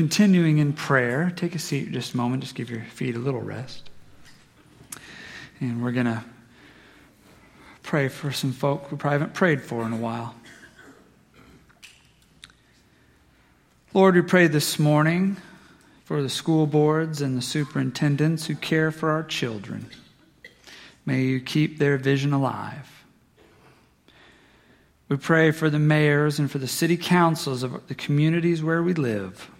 Continuing in prayer. Take a seat just a moment, just give your feet a little rest. And we're going to pray for some folk we probably haven't prayed for in a while. Lord, we pray this morning for the school boards and the superintendents who care for our children. May you keep their vision alive. We pray for the mayors and for the city councils of the communities where we live.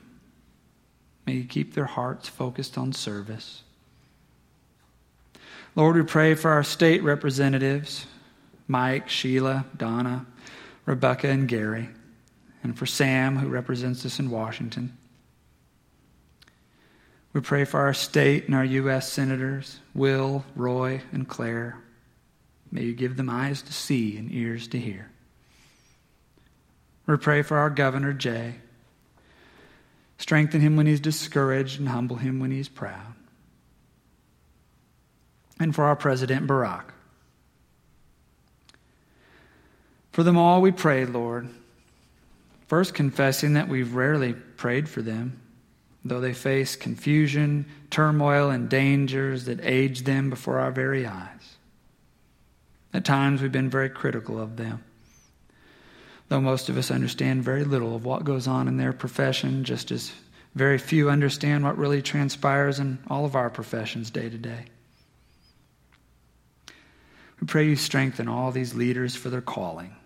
May you keep their hearts focused on service. Lord, we pray for our state representatives Mike, Sheila, Donna, Rebecca, and Gary, and for Sam, who represents us in Washington. We pray for our state and our U.S. senators, Will, Roy, and Claire. May you give them eyes to see and ears to hear. We pray for our governor, Jay. Strengthen him when he's discouraged and humble him when he's proud. And for our president, Barack. For them all we pray, Lord. First, confessing that we've rarely prayed for them though they face confusion, turmoil, and dangers that age them before our very eyes. At times, we've been very critical of them, though most of us understand very little of what goes on in their profession, just as very few understand what really transpires in all of our professions day to day. We pray you strengthen all these leaders for their calling.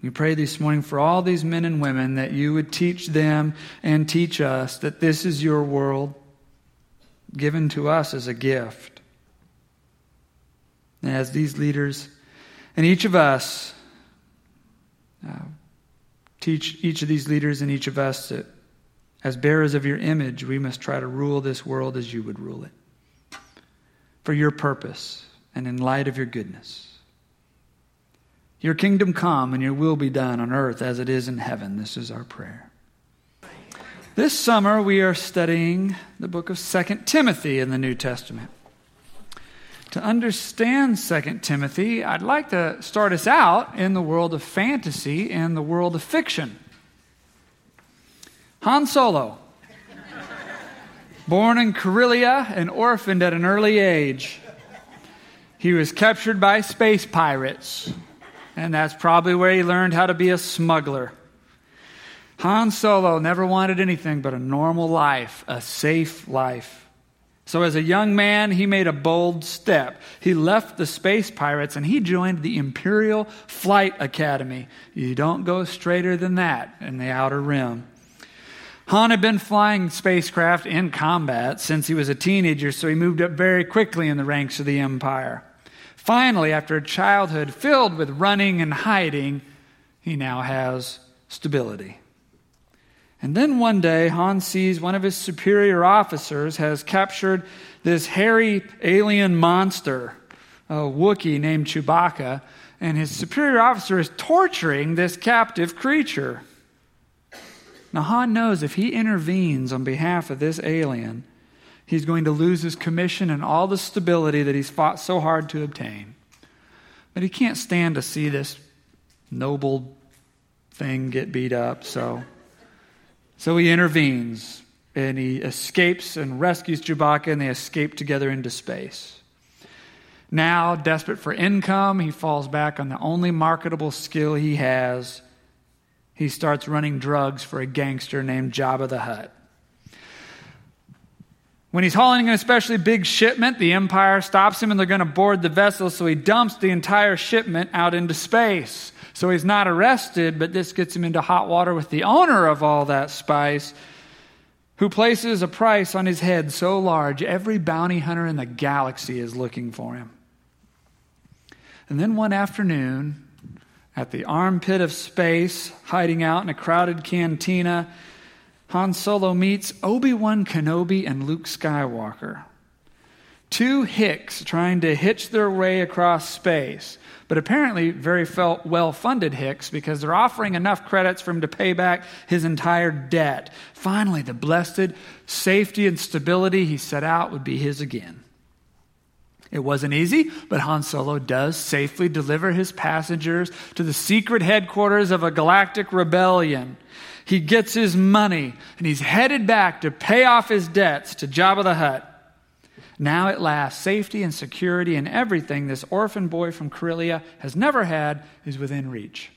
We pray this morning for all these men and women that you would teach them and teach us that this is your world given to us as a gift. And as these leaders and each of us uh, teach each of these leaders and each of us that as bearers of your image, we must try to rule this world as you would rule it for your purpose and in light of your goodness. Your kingdom come and your will be done on earth as it is in heaven. This is our prayer. This summer, we are studying the book of 2 Timothy in the New Testament. To understand 2 Timothy, I'd like to start us out in the world of fantasy and the world of fiction. Han Solo, born in Corellia and orphaned at an early age, he was captured by space pirates and that's probably where he learned how to be a smuggler. Han Solo never wanted anything but a normal life, a safe life. So, as a young man, he made a bold step. He left the space pirates and he joined the Imperial Flight Academy. You don't go straighter than that in the outer rim. Han had been flying spacecraft in combat since he was a teenager, so he moved up very quickly in the ranks of the Empire. Finally, after a childhood filled with running and hiding, he now has stability. And then one day, Han sees one of his superior officers has captured this hairy alien monster, a Wookiee named Chewbacca, and his superior officer is torturing this captive creature. Now, Han knows if he intervenes on behalf of this alien, he's going to lose his commission and all the stability that he's fought so hard to obtain. But he can't stand to see this noble thing get beat up, so so he intervenes and he escapes and rescues Chewbacca and they escape together into space. Now, desperate for income, he falls back on the only marketable skill he has. He starts running drugs for a gangster named Jabba the Hutt. When he's hauling an especially big shipment, the Empire stops him and they're going to board the vessel, so he dumps the entire shipment out into space. So he's not arrested, but this gets him into hot water with the owner of all that spice, who places a price on his head so large every bounty hunter in the galaxy is looking for him. And then one afternoon, at the armpit of space, hiding out in a crowded cantina, Han Solo meets Obi Wan Kenobi and Luke Skywalker. Two hicks trying to hitch their way across space, but apparently very well funded hicks because they're offering enough credits for him to pay back his entire debt. Finally, the blessed safety and stability he set out would be his again. It wasn't easy, but Han Solo does safely deliver his passengers to the secret headquarters of a galactic rebellion. He gets his money and he's headed back to pay off his debts to Jabba the Hutt. Now, at last, safety and security and everything this orphan boy from Corellia has never had is within reach.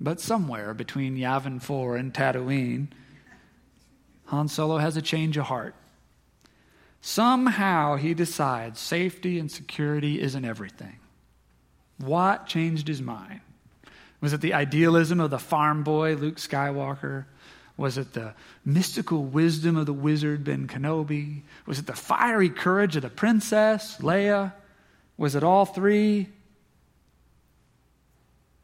But somewhere between Yavin 4 and Tatooine, Han Solo has a change of heart. Somehow he decides safety and security isn't everything. What changed his mind? Was it the idealism of the farm boy, Luke Skywalker? Was it the mystical wisdom of the wizard Ben Kenobi? Was it the fiery courage of the princess, Leia? Was it all three?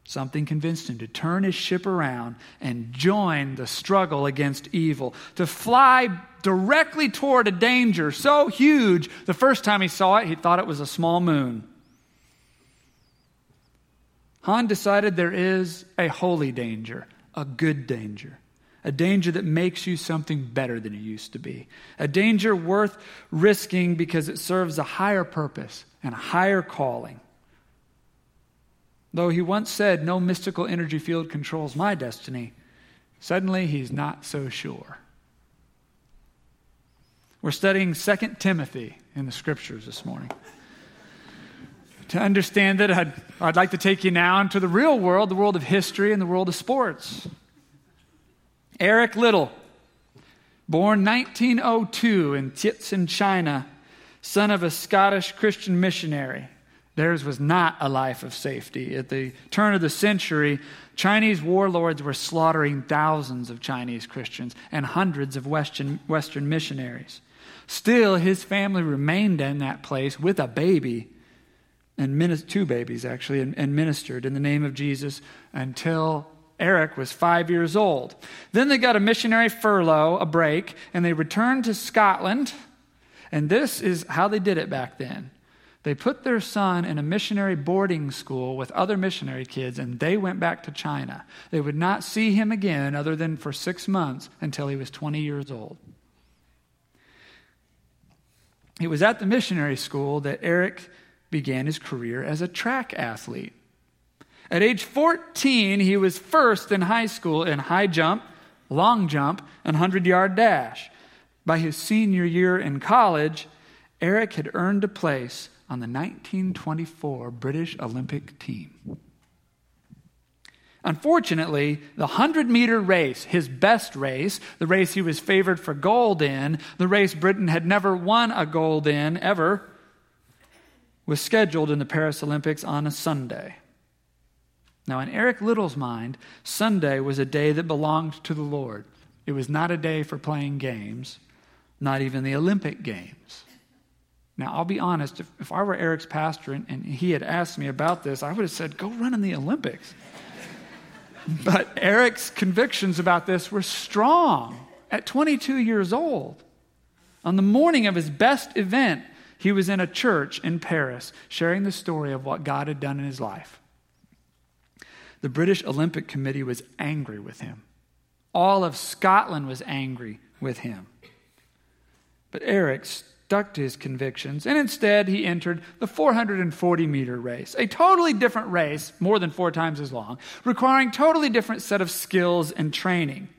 Something convinced him to turn his ship around and join the struggle against evil, to fly directly toward a danger so huge, the first time he saw it, he thought it was a small moon. Han decided there is a holy danger, a good danger, a danger that makes you something better than you used to be, a danger worth risking because it serves a higher purpose and a higher calling. Though he once said, No mystical energy field controls my destiny, suddenly he's not so sure. We're studying 2 Timothy in the scriptures this morning. To understand it, I'd, I'd like to take you now into the real world, the world of history and the world of sports. Eric Liddell, born 1902 in Tientsin, China, son of a Scottish Christian missionary. Theirs was not a life of safety. At the turn of the century, Chinese warlords were slaughtering thousands of Chinese Christians and hundreds of Western, Western missionaries. Still, his family remained in that place with a baby, and two babies actually, and, and ministered in the name of Jesus until Eric was five years old. Then they got a missionary furlough, a break, and they returned to Scotland. And this is how they did it back then. They put their son in a missionary boarding school with other missionary kids, and they went back to China. They would not see him again other than for six months until he was 20 years old. It was at the missionary school that Eric began his career as a track athlete. At age 14, he was first in high school in high jump, long jump, and 100 yard dash. By his senior year in college, Eric had earned a place on the 1924 British Olympic team. Unfortunately, the 100 meter race, his best race, the race he was favored for gold in, the race Britain had never won a gold in ever, was scheduled in the Paris Olympics on a Sunday. Now, in Eric Liddell's mind, Sunday was a day that belonged to the Lord. It was not a day for playing games, not even the Olympic Games. Now, I'll be honest, if, if I were Eric's pastor and, and he had asked me about this, I would have said, go run in the Olympics. but Eric's convictions about this were strong. At 22 years old, on the morning of his best event, he was in a church in Paris sharing the story of what God had done in his life. The British Olympic Committee was angry with him. All of Scotland was angry with him. But Eric stuck to his convictions, and instead he entered the 440 meter race, a totally different race, more than four times as long, requiring totally different set of skills and training.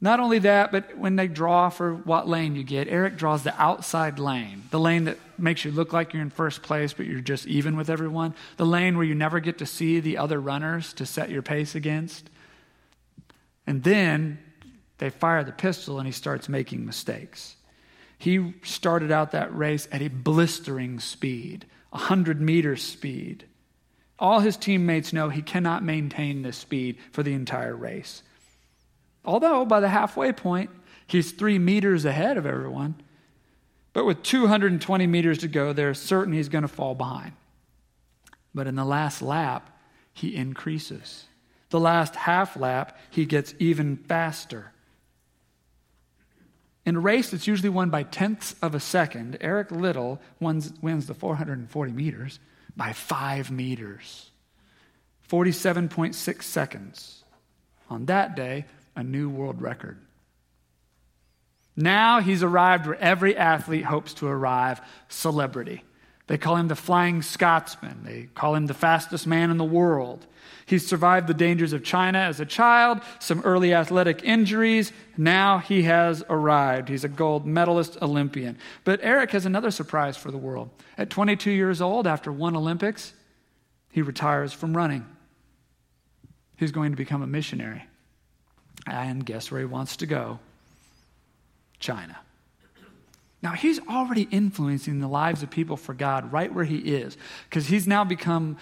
Not only that, but when they draw for what lane you get, Eric draws the outside lane, the lane that makes you look like you're in first place, but you're just even with everyone, the lane where you never get to see the other runners to set your pace against. And then they fire the pistol and he starts making mistakes. He started out that race at a blistering speed, 100 meters speed. All his teammates know he cannot maintain this speed for the entire race. Although by the halfway point, he's three meters ahead of everyone. But with 220 meters to go, they're certain he's going to fall behind. But in the last lap, he increases. The last half lap, he gets even faster. In a race that's usually won by tenths of a second, Eric Liddell wins, wins the 440 meters by five meters, 47.6 seconds. On that day, a new world record. Now he's arrived where every athlete hopes to arrive celebrity. They call him the Flying Scotsman. They call him the fastest man in the world. He survived the dangers of China as a child, some early athletic injuries. Now he has arrived. He's a gold medalist Olympian. But Eric has another surprise for the world. At 22 years old, after one Olympics, he retires from running. He's going to become a missionary. And guess where he wants to go? China. Now, he's already influencing the lives of people for God right where he is, because he's now become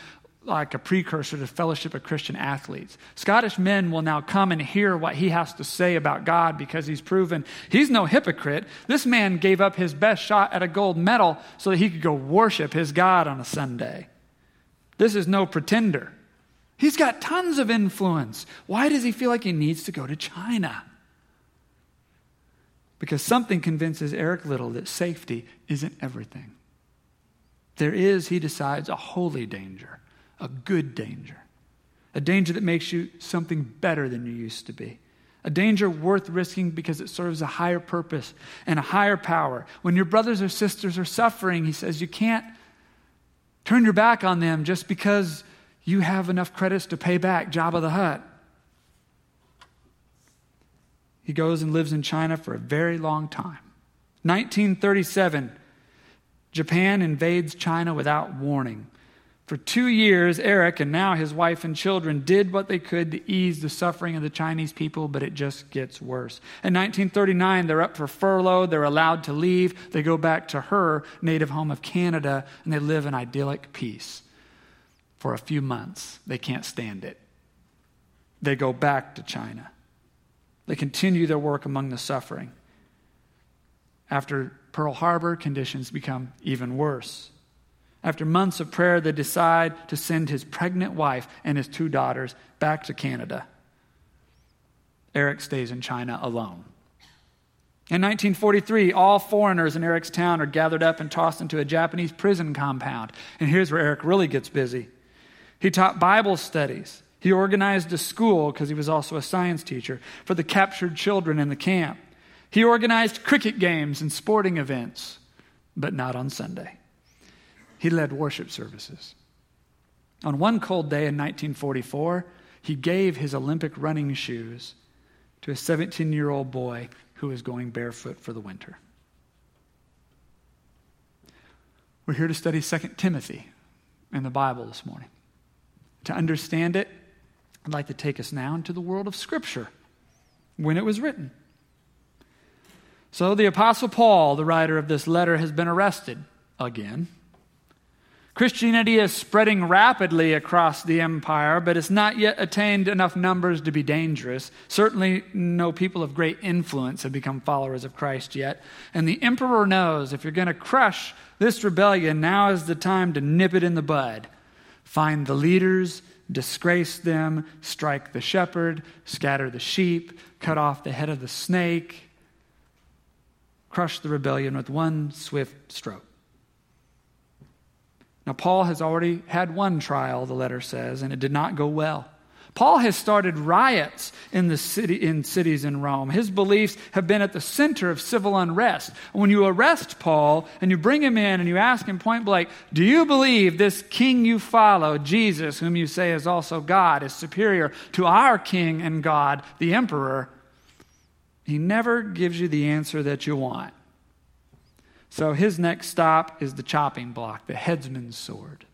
like a precursor to fellowship of Christian athletes. Scottish men will now come and hear what he has to say about God because he's proven he's no hypocrite. This man gave up his best shot at a gold medal so that he could go worship his God on a Sunday. This is no pretender. He's got tons of influence. Why does he feel like he needs to go to China? Because something convinces Eric Liddell that safety isn't everything. There is, he decides, a holy danger, a good danger, a danger that makes you something better than you used to be. A danger worth risking because it serves a higher purpose and a higher power. When your brothers or sisters are suffering, he says you can't turn your back on them just because you have enough credits to pay back Jabba the Hutt. He goes and lives in China for a very long time. 1937, Japan invades China without warning. For two years, Eric and now his wife and children did what they could to ease the suffering of the Chinese people, but it just gets worse. In 1939, they're up for furlough. They're allowed to leave. They go back to her native home of Canada, and they live in idyllic peace for a few months. They can't stand it. They go back to China. They continue their work among the suffering. After Pearl Harbor, conditions become even worse. After months of prayer, they decide to send his pregnant wife and his two daughters back to Canada. Eric stays in China alone. In 1943, all foreigners in Eric's town are gathered up and tossed into a Japanese prison compound. And here's where Eric really gets busy. He taught Bible studies. He organized a school, because he was also a science teacher, for the captured children in the camp. He organized cricket games and sporting events, but not on Sunday. He led worship services. On one cold day in 1944, he gave his Olympic running shoes to a 17 year old boy who was going barefoot for the winter. We're here to study 2 Timothy in the Bible this morning. To understand it, I'd like to take us now into the world of Scripture when it was written. So, the Apostle Paul, the writer of this letter, has been arrested again. Christianity is spreading rapidly across the empire, but it's not yet attained enough numbers to be dangerous. Certainly, no people of great influence have become followers of Christ yet. And the emperor knows if you're going to crush this rebellion, now is the time to nip it in the bud. Find the leaders disgrace them, strike the shepherd, scatter the sheep, cut off the head of the snake, crush the rebellion with one swift stroke. Now, Paul has already had one trial, the letter says, and it did not go well. Paul has started riots in, the city, in cities in Rome. His beliefs have been at the center of civil unrest. When you arrest Paul and you bring him in and you ask him point blank, Do you believe this king you follow, Jesus, whom you say is also God, is superior to our king and God, the emperor? He never gives you the answer that you want. So his next stop is the chopping block, the headsman's sword.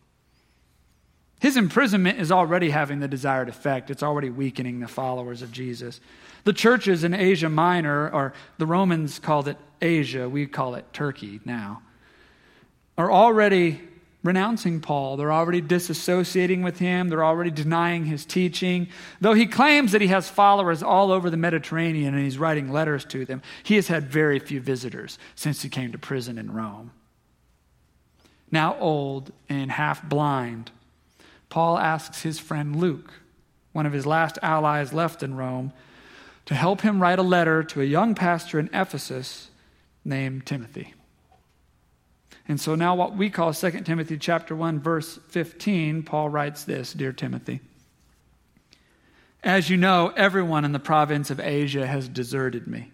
His imprisonment is already having the desired effect. It's already weakening the followers of Jesus. The churches in Asia Minor, or the Romans called it Asia, we call it Turkey now, are already renouncing Paul. They're already disassociating with him. They're already denying his teaching. Though he claims that he has followers all over the Mediterranean and he's writing letters to them, he has had very few visitors since he came to prison in Rome. Now old and half blind, Paul asks his friend Luke, one of his last allies left in Rome, to help him write a letter to a young pastor in Ephesus named Timothy. And so now what we call 2 Timothy chapter 1 verse 15, Paul writes this, dear Timothy. As you know, everyone in the province of Asia has deserted me.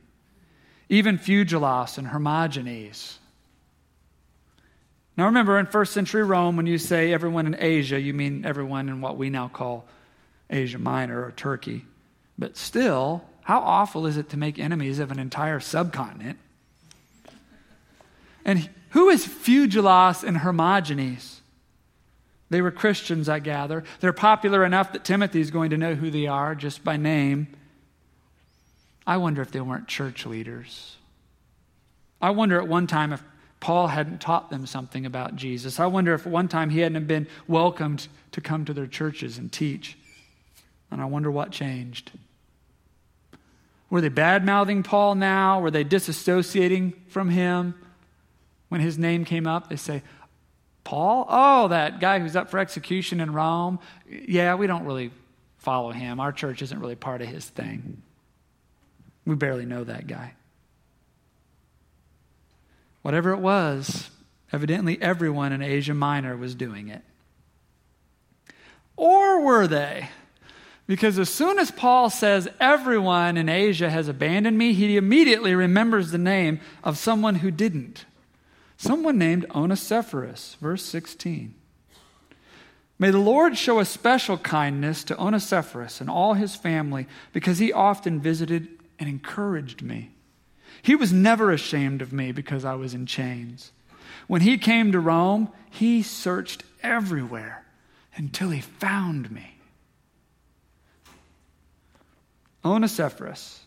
Even Phygelus and Hermogenes, Now remember, in first century Rome, when you say everyone in Asia, you mean everyone in what we now call Asia Minor or Turkey. But still, how awful is it to make enemies of an entire subcontinent? And who is Phygelus and Hermogenes? They were Christians, I gather. They're popular enough that Timothy's going to know who they are just by name. I wonder if they weren't church leaders. I wonder at one time if Paul hadn't taught them something about Jesus. I wonder if one time he hadn't been welcomed to come to their churches and teach. And I wonder what changed. Were they bad mouthing Paul now? Were they disassociating from him? When his name came up, they say, Paul? Oh, that guy who's up for execution in Rome. Yeah, we don't really follow him. Our church isn't really part of his thing. We barely know that guy. Whatever it was, evidently everyone in Asia Minor was doing it. Or were they? Because as soon as Paul says everyone in Asia has abandoned me, he immediately remembers the name of someone who didn't. Someone named Onesiphorus, verse 16. May the Lord show a special kindness to Onesiphorus and all his family because he often visited and encouraged me. He was never ashamed of me because I was in chains. When he came to Rome, he searched everywhere until he found me. Onesiphorus,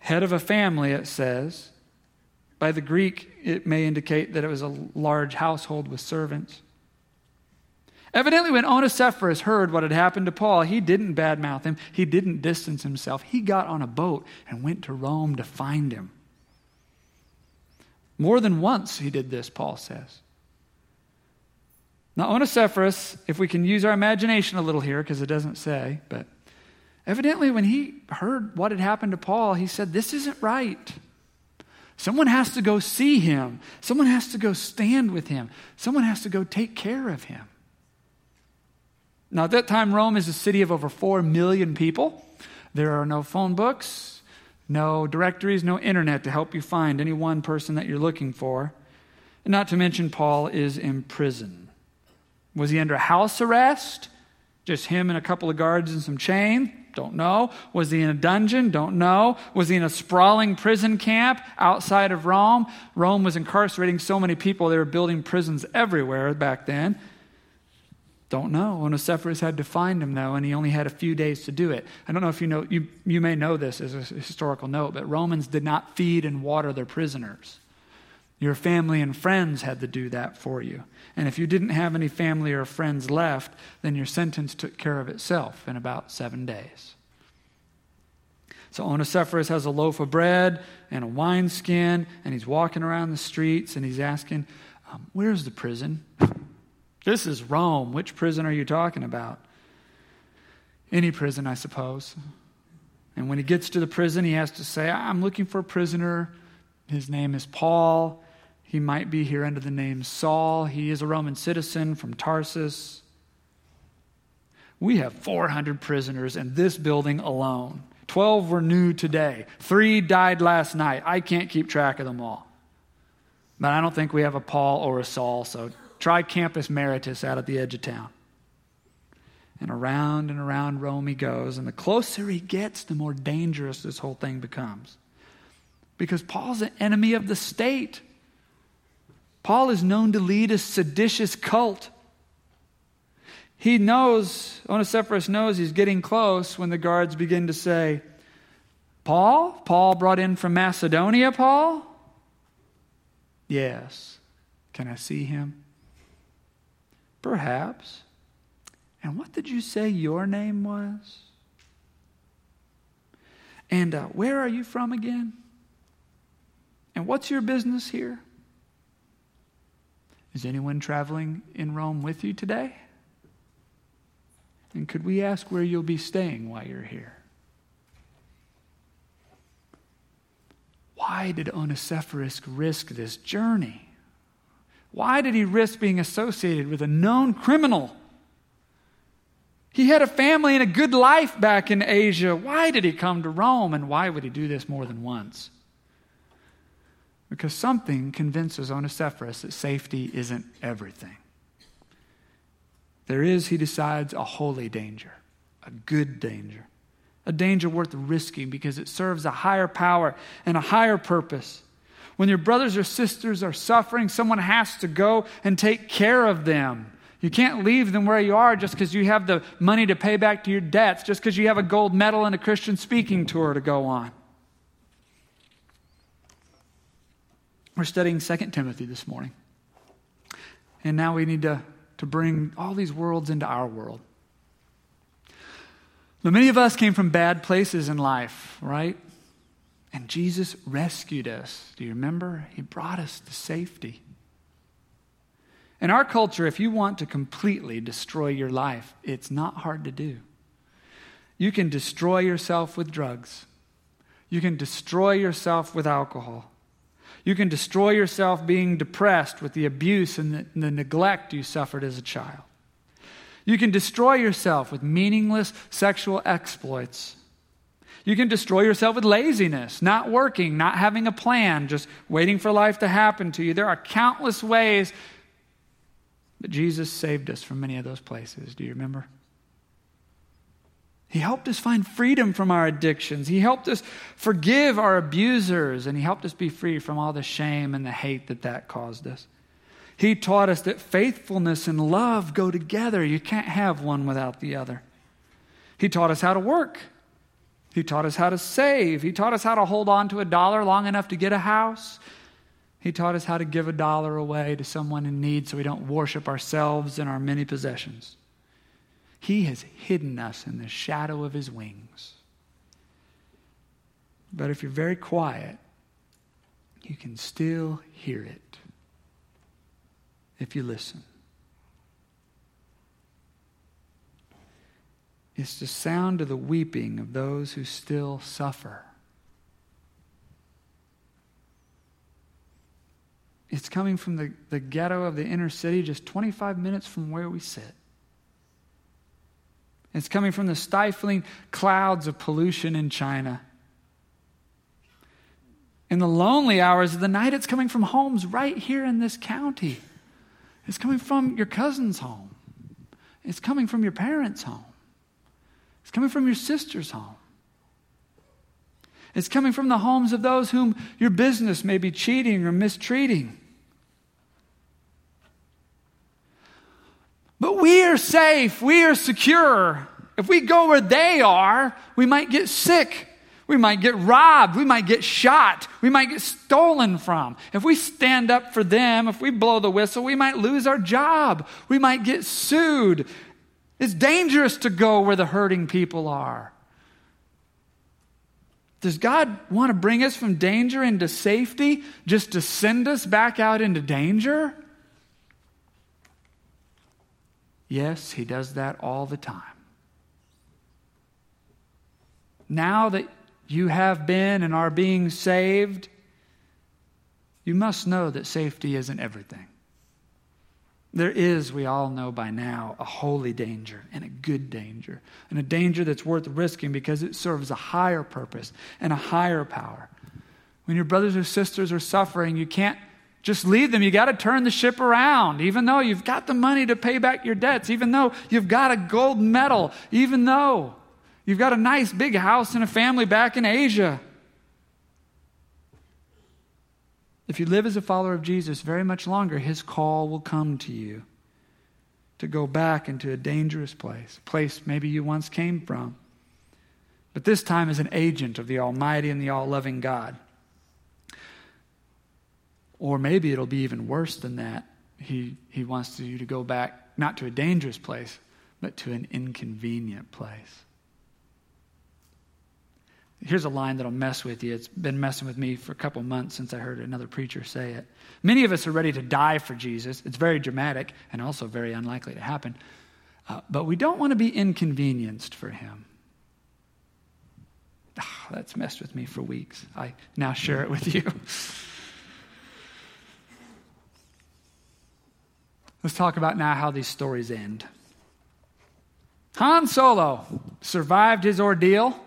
head of a family, it says, by the Greek, it may indicate that it was a large household with servants. Evidently, when Onesiphorus heard what had happened to Paul, he didn't badmouth him. He didn't distance himself. He got on a boat and went to Rome to find him. More than once he did this, Paul says. Now, Onesiphorus, if we can use our imagination a little here, because it doesn't say, but evidently when he heard what had happened to Paul, he said, This isn't right. Someone has to go see him. Someone has to go stand with him. Someone has to go take care of him. Now, at that time, Rome is a city of over 4 million people. There are no phone books, no directories, no internet to help you find any one person that you're looking for. And not to mention, Paul is in prison. Was he under house arrest? Just him and a couple of guards and some chain? Don't know. Was he in a dungeon? Don't know. Was he in a sprawling prison camp outside of Rome? Rome was incarcerating so many people, they were building prisons everywhere back then. Don't know. Onesiphorus had to find him, though, and he only had a few days to do it. I don't know if you know, you, you may know this as a historical note, but Romans did not feed and water their prisoners. Your family and friends had to do that for you. And if you didn't have any family or friends left, then your sentence took care of itself in about seven days. So Onesiphorus has a loaf of bread and a wineskin, and he's walking around the streets and he's asking, um, Where's the prison? This is Rome. Which prison are you talking about? Any prison, I suppose. And when he gets to the prison, he has to say, I'm looking for a prisoner. His name is Paul. He might be here under the name Saul. He is a Roman citizen from Tarsus. We have 400 prisoners in this building alone. 12 were new today. Three died last night. I can't keep track of them all. But I don't think we have a Paul or a Saul, so try Campus Martius out at the edge of town. And around and around Rome he goes, and the closer he gets, the more dangerous this whole thing becomes. Because Paul's an enemy of the state. Paul is known to lead a seditious cult. He knows, Onesiphorus knows he's getting close when the guards begin to say, Paul? Paul brought in from Macedonia, Paul? Yes. Can I see him? Perhaps. And what did you say your name was? And uh, where are you from again? And what's your business here? Is anyone traveling in Rome with you today? And could we ask where you'll be staying while you're here? Why did Onesiphorus risk this journey? Why did he risk being associated with a known criminal? He had a family and a good life back in Asia. Why did he come to Rome? And why would he do this more than once? Because something convinces Onesiphorus that safety isn't everything. There is, he decides, a holy danger, a good danger, a danger worth risking because it serves a higher power and a higher purpose. When your brothers or sisters are suffering, someone has to go and take care of them. You can't leave them where you are just because you have the money to pay back to your debts, just because you have a gold medal and a Christian speaking tour to go on. We're studying 2 Timothy this morning. And now we need to, to bring all these worlds into our world. Now, many of us came from bad places in life, right? And Jesus rescued us. Do you remember? He brought us to safety. In our culture, if you want to completely destroy your life, it's not hard to do. You can destroy yourself with drugs. You can destroy yourself with alcohol. You can destroy yourself being depressed with the abuse and the, and the neglect you suffered as a child. You can destroy yourself with meaningless sexual exploits. You can destroy yourself with laziness, not working, not having a plan, just waiting for life to happen to you. There are countless ways, but Jesus saved us from many of those places. Do you remember? He helped us find freedom from our addictions. He helped us forgive our abusers, and He helped us be free from all the shame and the hate that that caused us. He taught us that faithfulness and love go together. You can't have one without the other. He taught us how to work. He taught us how to save. He taught us how to hold on to a dollar long enough to get a house. He taught us how to give a dollar away to someone in need so we don't worship ourselves and our many possessions. He has hidden us in the shadow of his wings. But if you're very quiet, you can still hear it if you listen. It's the sound of the weeping of those who still suffer. It's coming from the, the ghetto of the inner city, just 25 minutes from where we sit. It's coming from the stifling clouds of pollution in China. In the lonely hours of the night, it's coming from homes right here in this county. It's coming from your cousin's home. It's coming from your parents' home. It's coming from your sister's home. It's coming from the homes of those whom your business may be cheating or mistreating. But we are safe. We are secure. If we go where they are, we might get sick. We might get robbed. We might get shot. We might get stolen from. If we stand up for them, if we blow the whistle, we might lose our job. We might get sued. It's dangerous to go where the hurting people are. Does God want to bring us from danger into safety just to send us back out into danger? Yes, He does that all the time. Now that you have been and are being saved, you must know that safety isn't everything. There is, we all know by now, a holy danger and a good danger, and a danger that's worth risking because it serves a higher purpose and a higher power. When your brothers or sisters are suffering, you can't just leave them. You got to turn the ship around, even though you've got the money to pay back your debts, even though you've got a gold medal, even though you've got a nice big house and a family back in Asia. If you live as a follower of Jesus very much longer, his call will come to you to go back into a dangerous place, a place maybe you once came from. But this time as an agent of the Almighty and the all loving God. Or maybe it'll be even worse than that. He, he wants you to go back not to a dangerous place, but to an inconvenient place. Here's a line that'll mess with you. It's been messing with me for a couple months since I heard another preacher say it. Many of us are ready to die for Jesus. It's very dramatic and also very unlikely to happen. Uh, but we don't want to be inconvenienced for him. Oh, that's messed with me for weeks. I now share it with you. Let's talk about now how these stories end. Han Solo survived his ordeal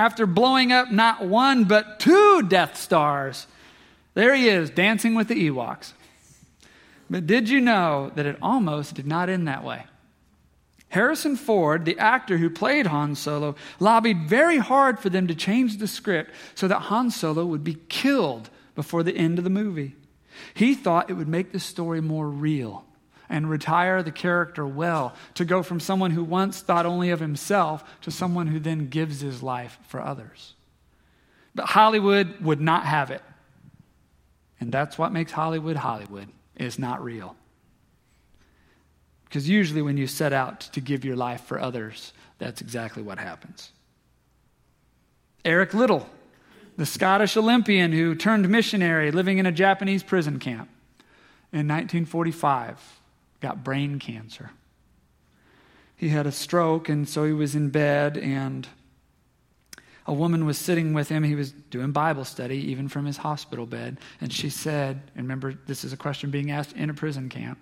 after blowing up not one but two Death Stars There he is, dancing with the Ewoks. But did you know that it almost did not end that way? Harrison Ford, the actor who played Han Solo, lobbied very hard for them to change the script so that Han Solo would be killed before the end of the movie. He thought it would make the story more real and retire the character well to go from someone who once thought only of himself to someone who then gives his life for others. But Hollywood would not have it. And that's what makes Hollywood Hollywood. It's not real. Because usually when you set out to give your life for others, that's exactly what happens. Eric Liddell, the Scottish Olympian who turned missionary living in a Japanese prison camp in 1945, got brain cancer. He had a stroke, and so he was in bed, and a woman was sitting with him. He was doing Bible study, even from his hospital bed. And she said, and remember, this is a question being asked in a prison camp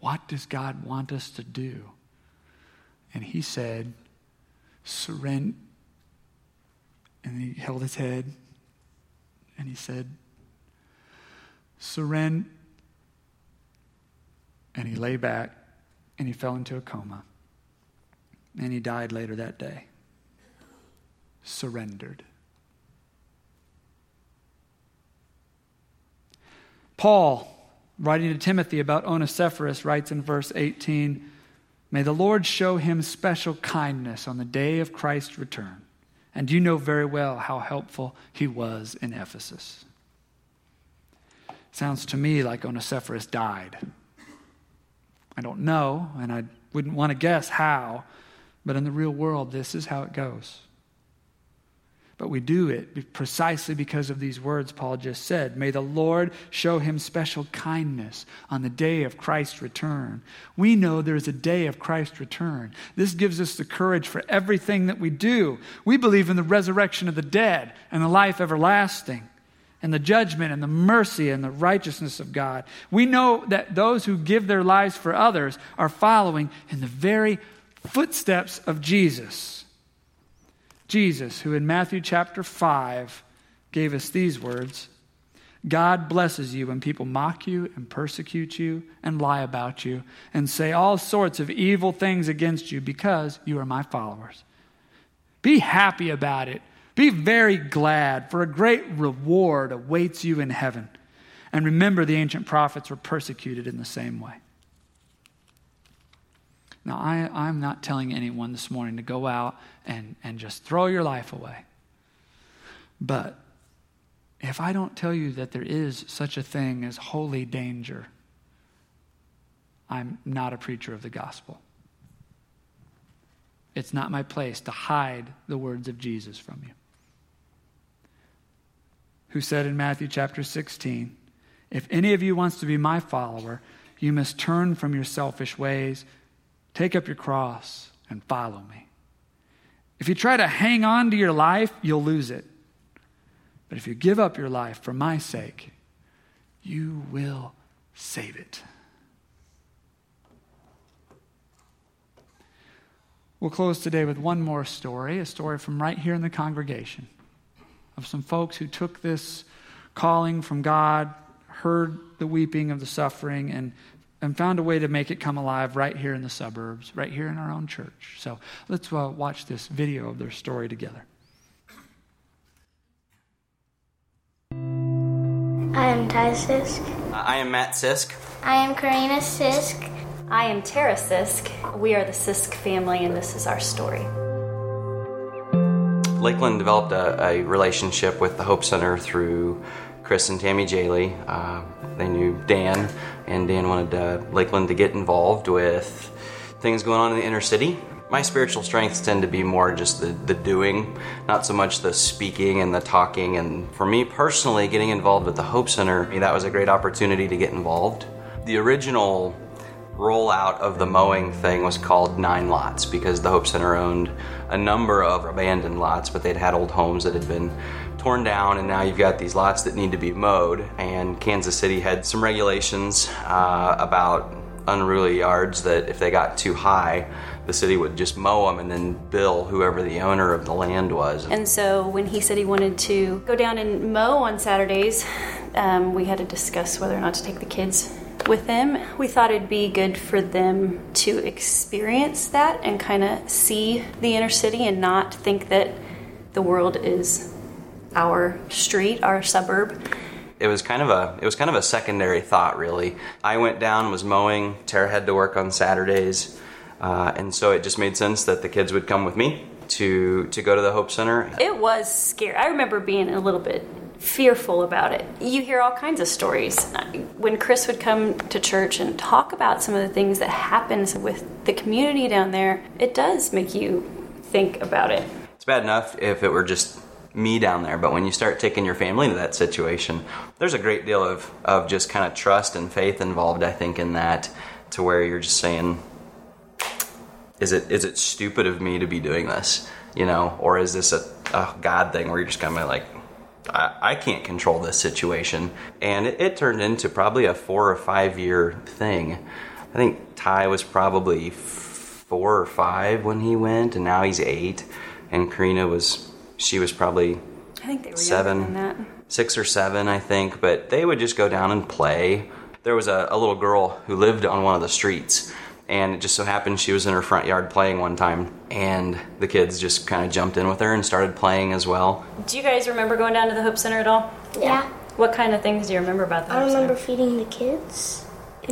What does God want us to do? And he said, Surrender. And he held his head and he said, Surrender. And he lay back and he fell into a coma. And he died later that day surrendered. Paul, writing to Timothy about Onesiphorus, writes in verse 18 May the Lord show him special kindness on the day of Christ's return. And you know very well how helpful he was in Ephesus. Sounds to me like Onesiphorus died. I don't know, and I wouldn't want to guess how, but in the real world, this is how it goes. But we do it precisely because of these words Paul just said. May the Lord show him special kindness on the day of Christ's return. We know there's a day of Christ's return. This gives us the courage for everything that we do. We believe in the resurrection of the dead and the life everlasting and the judgment and the mercy and the righteousness of God. We know that those who give their lives for others are following in the very footsteps of Jesus. Jesus, who in Matthew chapter 5 gave us these words God blesses you when people mock you and persecute you and lie about you and say all sorts of evil things against you because you are my followers. Be happy about it. Be very glad, for a great reward awaits you in heaven. And remember, the ancient prophets were persecuted in the same way. Now, I, I'm not telling anyone this morning to go out and, and just throw your life away. But if I don't tell you that there is such a thing as holy danger, I'm not a preacher of the gospel. It's not my place to hide the words of Jesus from you. Who said in Matthew chapter 16, If any of you wants to be my follower, you must turn from your selfish ways Take up your cross and follow me. If you try to hang on to your life, you'll lose it. But if you give up your life for my sake, you will save it. We'll close today with one more story, a story from right here in the congregation of some folks who took this calling from God, heard the weeping of the suffering, and and found a way to make it come alive right here in the suburbs, right here in our own church. So let's uh, watch this video of their story together. I am Ty Sisk. I am Matt Sisk. I am Karina Sisk. I am Tara Sisk. We are the Sisk family, and this is our story. Lakeland developed a, a relationship with the Hope Center through Chris and Tammy Jaley. Uh, they knew Dan, and Dan wanted uh, Lakeland to get involved with things going on in the inner city. My spiritual strengths tend to be more just the, the doing, not so much the speaking and the talking. And for me personally, getting involved with the Hope Center, that was a great opportunity to get involved. The original rollout of the mowing thing was called Nine Lots because the Hope Center owned a number of abandoned lots, but they'd had old homes that had been torn down, and now you've got these lots that need to be mowed. And Kansas City had some regulations uh, about unruly yards that if they got too high, the city would just mow them and then bill whoever the owner of the land was. And so when he said he wanted to go down and mow on Saturdays, um, we had to discuss whether or not to take the kids with them. We thought it'd be good for them to experience that and kind of see the inner city and not think that the world is our street, our suburb. It was kind of a it was kind of a secondary thought, really. I went down, was mowing. Tara had to work on Saturdays, uh, and so it just made sense that the kids would come with me to to go to the Hope Center. It was scary. I remember being a little bit fearful about it. You hear all kinds of stories. When Chris would come to church and talk about some of the things that happens with the community down there, it does make you think about it. It's bad enough if it were just me down there, but when you start taking your family into that situation, there's a great deal of, of just kind of trust and faith involved, I think, in that to where you're just saying, is it is it stupid of me to be doing this? You know, or is this a, a God thing where you're just kind of like, I, I can't control this situation? And it, it turned into probably a four or five year thing. I think Ty was probably four or five when he went, and now he's eight. And Karina was, she was probably I think they were seven, six or seven, I think. But they would just go down and play. There was a, a little girl who lived on one of the streets, and it just so happened she was in her front yard playing one time, and the kids just kind of jumped in with her and started playing as well. Do you guys remember going down to the Hope Center at all? Yeah. What kind of things do you remember about the I Hope remember Center? feeding the kids.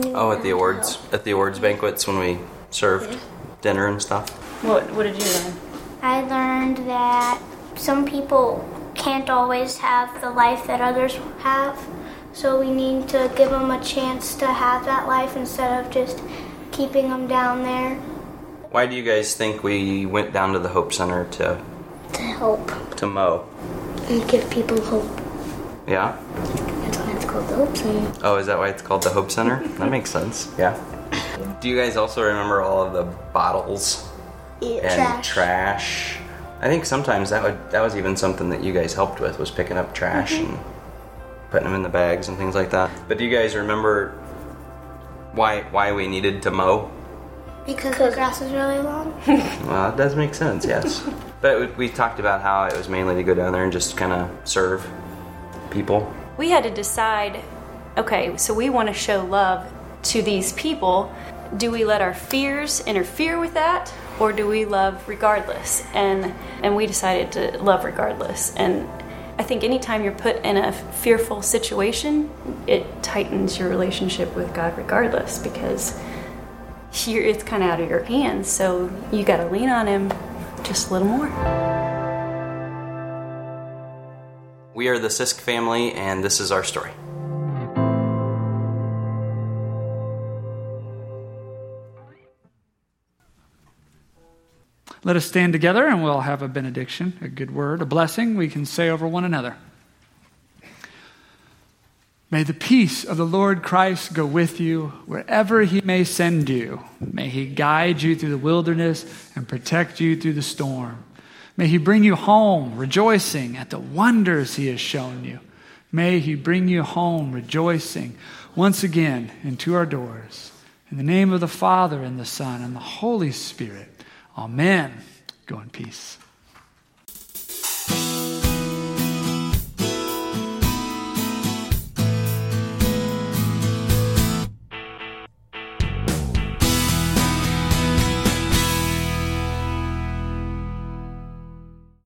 Oh, at the awards, at the awards banquets when we served dinner and stuff. What, what did you learn? I learned that some people can't always have the life that others have, so we need to give them a chance to have that life instead of just keeping them down there Why do you guys think we went down to the Hope Center to to help to mow? and give people hope. Yeah. That's why it's called the Hope Center. Oh, is that why it's called the Hope Center? That makes sense. Yeah. Do you guys also remember all of the bottles Eat and trash. trash? I think sometimes that would that was even something that you guys helped with was picking up trash mm-hmm. and putting them in the bags and things like that. But do you guys remember why why we needed to mow? Because the grass is really long. Well, it does make sense, yes. but we, we talked about how it was mainly to go down there and just kind of serve people. We had to decide okay, so we want to show love to these people. Do we let our fears interfere with that? Or do we love regardless? And and we decided to love regardless. And I think anytime you're put in a fearful situation, it tightens your relationship with God regardless because here it's kind of out of your hands. So you got to lean on Him just a little more. We are the Sisk family, and this is our story. Let us stand together and we'll have a benediction, a good word, a blessing we can say over one another. May the peace of the Lord Christ go with you wherever he may send you. May he guide you through the wilderness and protect you through the storm. May he bring you home rejoicing at the wonders he has shown you. May he bring you home rejoicing once again into our doors. In the name of the Father and the Son and the Holy Spirit. Amen. Go in peace.